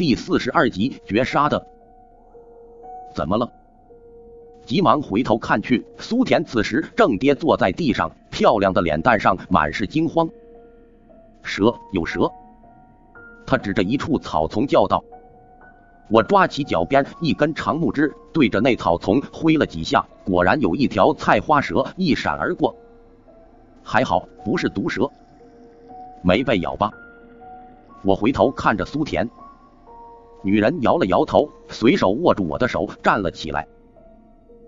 第四十二集绝杀的。怎么了？急忙回头看去，苏田此时正跌坐在地上，漂亮的脸蛋上满是惊慌。蛇有蛇！他指着一处草丛叫道。我抓起脚边一根长木枝，对着那草丛挥了几下，果然有一条菜花蛇一闪而过。还好不是毒蛇，没被咬吧？我回头看着苏田，女人摇了摇头，随手握住我的手站了起来。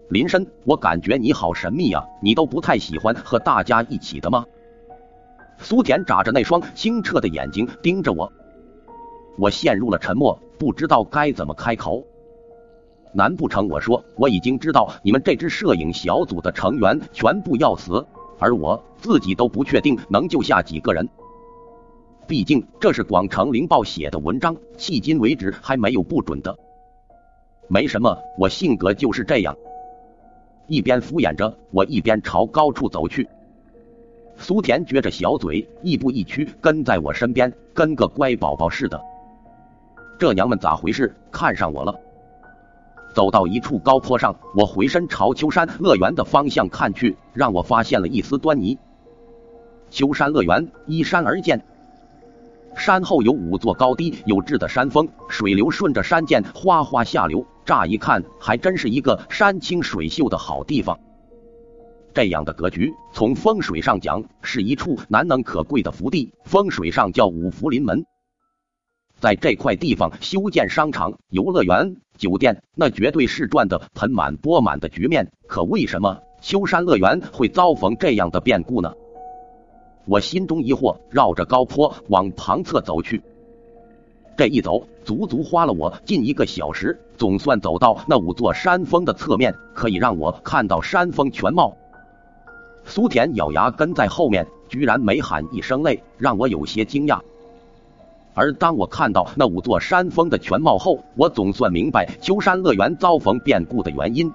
林深，我感觉你好神秘啊，你都不太喜欢和大家一起的吗？苏田眨着那双清澈的眼睛盯着我，我陷入了沉默，不知道该怎么开口。难不成我说我已经知道你们这支摄影小组的成员全部要死，而我自己都不确定能救下几个人？毕竟这是广城灵报写的文章，迄今为止还没有不准的。没什么，我性格就是这样。一边敷衍着我，一边朝高处走去。苏田撅着小嘴，亦步亦趋跟在我身边，跟个乖宝宝似的。这娘们咋回事？看上我了？走到一处高坡上，我回身朝秋山乐园的方向看去，让我发现了一丝端倪。秋山乐园依山而建，山后有五座高低有致的山峰，水流顺着山涧哗哗下流。乍一看，还真是一个山清水秀的好地方。这样的格局，从风水上讲，是一处难能可贵的福地，风水上叫五福临门。在这块地方修建商场、游乐园、酒店，那绝对是赚得盆满钵满的局面。可为什么秋山乐园会遭逢这样的变故呢？我心中疑惑，绕着高坡往旁侧走去。这一走，足足花了我近一个小时，总算走到那五座山峰的侧面，可以让我看到山峰全貌。苏田咬牙跟在后面，居然没喊一声累，让我有些惊讶。而当我看到那五座山峰的全貌后，我总算明白秋山乐园遭逢变故的原因。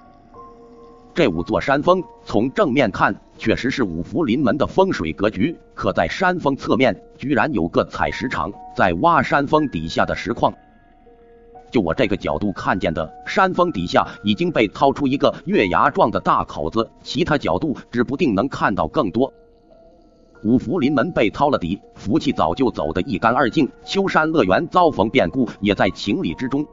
这五座山峰从正面看，确实是五福临门的风水格局。可在山峰侧面，居然有个采石场在挖山峰底下的石矿。就我这个角度看见的，山峰底下已经被掏出一个月牙状的大口子，其他角度指不定能看到更多。五福临门被掏了底，福气早就走得一干二净。秋山乐园遭逢变故，也在情理之中。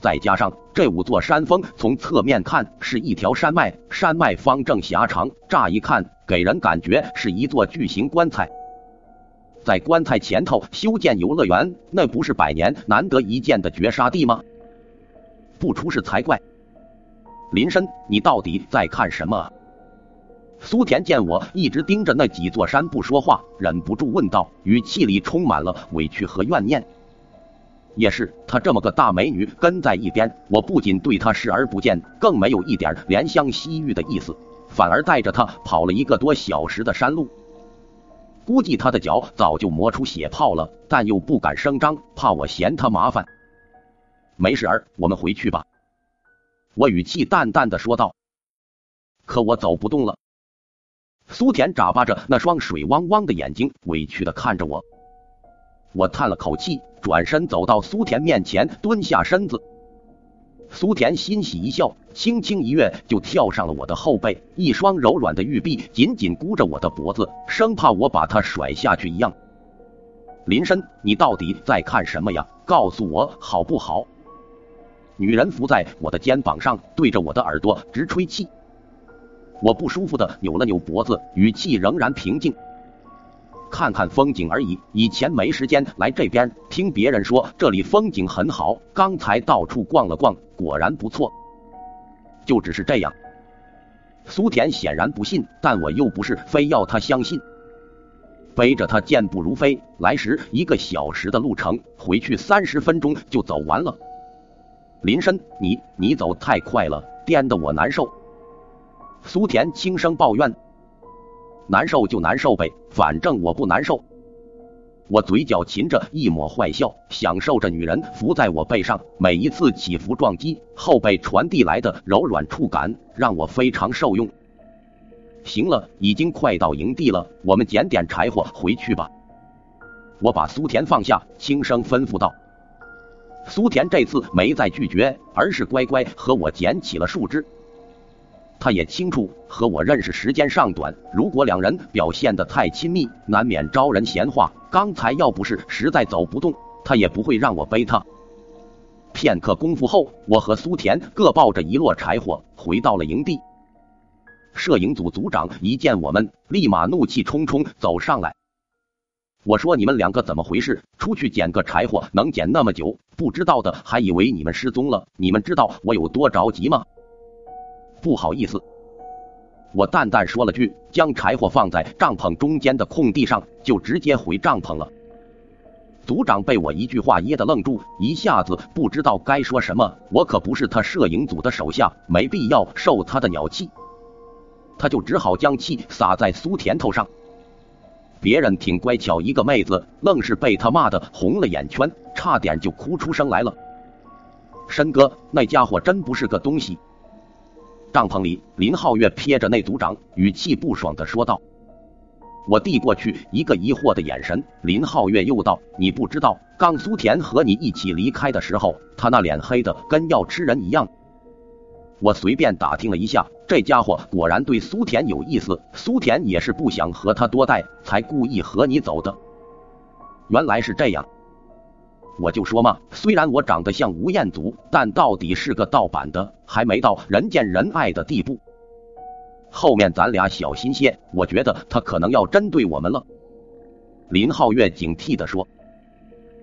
再加上这五座山峰从侧面看是一条山脉，山脉方正狭长，乍一看给人感觉是一座巨型棺材。在棺材前头修建游乐园，那不是百年难得一见的绝杀地吗？不出事才怪！林深，你到底在看什么啊？苏田见我一直盯着那几座山不说话，忍不住问道，语气里充满了委屈和怨念。也是，她这么个大美女跟在一边，我不仅对她视而不见，更没有一点怜香惜玉的意思，反而带着她跑了一个多小时的山路。估计她的脚早就磨出血泡了，但又不敢声张，怕我嫌她麻烦。没事儿，我们回去吧。我语气淡淡的说道。可我走不动了。苏田眨巴着那双水汪汪的眼睛，委屈的看着我。我叹了口气。转身走到苏田面前，蹲下身子。苏田欣喜一笑，轻轻一跃就跳上了我的后背，一双柔软的玉臂紧紧箍着我的脖子，生怕我把他甩下去一样。林深，你到底在看什么呀？告诉我好不好？女人伏在我的肩膀上，对着我的耳朵直吹气。我不舒服的扭了扭脖子，语气仍然平静。看看风景而已，以前没时间来这边。听别人说这里风景很好，刚才到处逛了逛，果然不错。就只是这样。苏田显然不信，但我又不是非要他相信。背着他健步如飞，来时一个小时的路程，回去三十分钟就走完了。林深，你你走太快了，颠得我难受。苏田轻声抱怨。难受就难受呗，反正我不难受。我嘴角噙着一抹坏笑，享受着女人伏在我背上每一次起伏撞击，后背传递来的柔软触感让我非常受用。行了，已经快到营地了，我们捡点柴火回去吧。我把苏田放下，轻声吩咐道：“苏田这次没再拒绝，而是乖乖和我捡起了树枝。他也清楚和我认识时间尚短，如果两人表现的太亲密，难免招人闲话。刚才要不是实在走不动，他也不会让我背他。片刻功夫后，我和苏田各抱着一摞柴火回到了营地。摄影组组长一见我们，立马怒气冲冲走上来。我说：“你们两个怎么回事？出去捡个柴火能捡那么久？不知道的还以为你们失踪了。你们知道我有多着急吗？”不好意思，我淡淡说了句，将柴火放在帐篷中间的空地上，就直接回帐篷了。组长被我一句话噎得愣住，一下子不知道该说什么。我可不是他摄影组的手下，没必要受他的鸟气。他就只好将气撒在苏甜头上。别人挺乖巧一个妹子，愣是被他骂的红了眼圈，差点就哭出声来了。申哥，那家伙真不是个东西。帐篷里，林皓月瞥着那组长，语气不爽的说道。我递过去一个疑惑的眼神，林皓月又道：“你不知道，刚苏田和你一起离开的时候，他那脸黑的跟要吃人一样。”我随便打听了一下，这家伙果然对苏田有意思。苏田也是不想和他多待，才故意和你走的。原来是这样，我就说嘛，虽然我长得像吴彦祖，但到底是个盗版的，还没到人见人爱的地步。后面咱俩小心些，我觉得他可能要针对我们了。林浩月警惕的说：“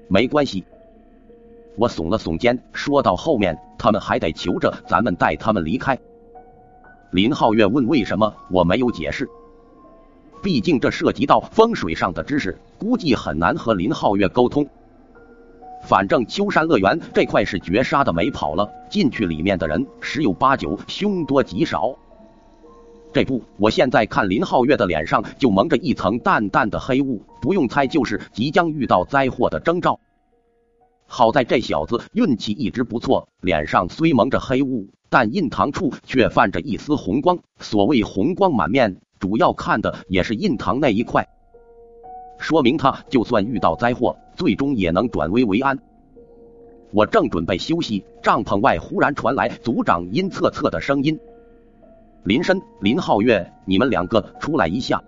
没关系。”我耸了耸肩，说到后面，他们还得求着咱们带他们离开。林浩月问为什么，我没有解释，毕竟这涉及到风水上的知识，估计很难和林浩月沟通。反正秋山乐园这块是绝杀的没跑了，进去里面的人十有八九凶多吉少。这不，我现在看林皓月的脸上就蒙着一层淡淡的黑雾，不用猜就是即将遇到灾祸的征兆。好在这小子运气一直不错，脸上虽蒙着黑雾，但印堂处却泛着一丝红光。所谓红光满面，主要看的也是印堂那一块，说明他就算遇到灾祸，最终也能转危为安。我正准备休息，帐篷外忽然传来族长阴恻恻的声音：“林深、林皓月，你们两个出来一下。”